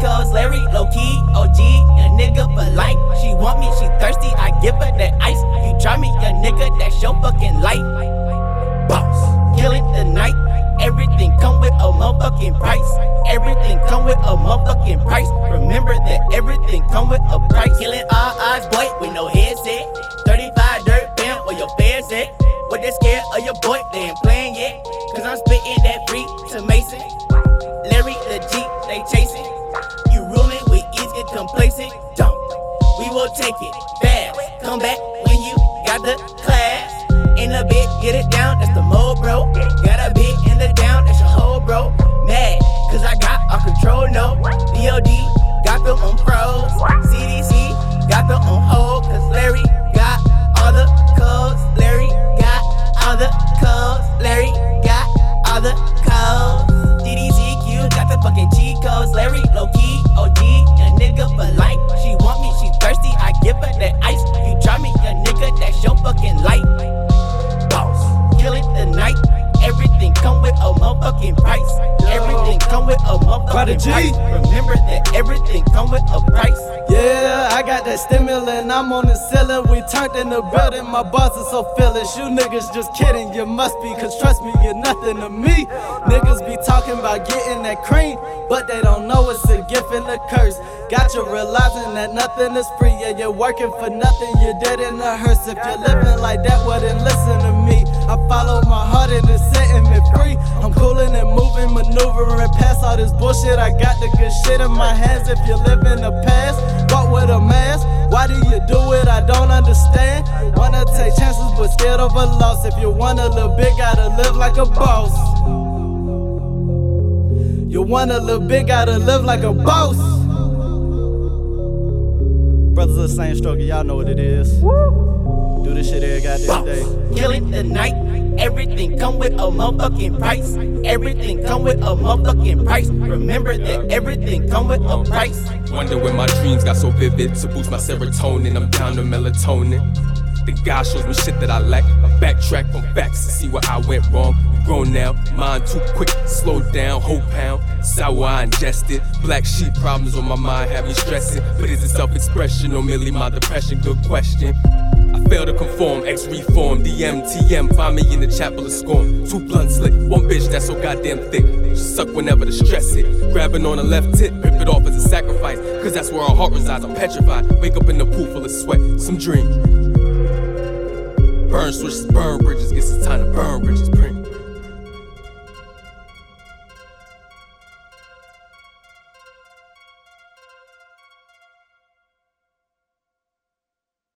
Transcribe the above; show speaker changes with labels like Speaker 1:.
Speaker 1: Codes. Larry, low key, OG, a nigga. She want me, she thirsty, I give her that ice. You try me, a nigga, that's your fucking life. Come with a price. Killing all odds, boy, with no headset. 35 dirt band where your fans at. What they scared of your boy, they ain't playing yet. Cause I'm spitting that free to Mason. Larry the Jeep, they chasing. You ruling with ease, get complacent. Don't. We will take it fast. Come back when you got the class. In a bit, get it down, that's the mode, bro. Prodi-G. motherfucking price. Remember that everything come with a price.
Speaker 2: Yeah, I got that stimulant, I'm on the ceiling. We turned in the building, my boss is so fearless. You niggas just kidding, you must be, cause trust me, you're nothing to me. Niggas be talking about getting that cream, but they don't know it's a gift and a curse. Got you realizing that nothing is free, yeah, you're working for nothing, you're dead in a hearse. If you're living like that, well then listen to me. I follow my heart and it's setting me free. I'm moving, maneuvering past all this bullshit. I got the good shit in my hands. If you live in the past, walk with a mask. Why do you do it? I don't understand. Wanna take chances, but scared of a loss. If you wanna live big, gotta live like a boss. You wanna live big, gotta live like a boss. Brothers of the same struggle, y'all know what it is. Do this shit every goddamn day.
Speaker 1: Killing the night. Everything come with a motherfucking price. Everything come with a motherfucking price. Remember that everything come with a price.
Speaker 3: Wonder when my dreams got so vivid to boost my serotonin. I'm down to melatonin. The God shows me shit that I lack. I backtrack from facts to see where I went wrong. Grown now, mind too quick, slow down, whole pound. Sour I ingested. Black sheep problems on my mind have me stressing. But is it self expression or merely my depression? Good question. I fail to conform, ex reform, DMTM. Find me in the chapel of scorn. Two blunt slick, one bitch that's so goddamn thick. She suck whenever the stress hit. Grabbing on the left tip, rip it off as a sacrifice. Cause that's where our heart resides. I'm petrified. Wake up in the pool full of sweat. Some dream. Burn switches, burn bridges. Guess it's time to burn bridges.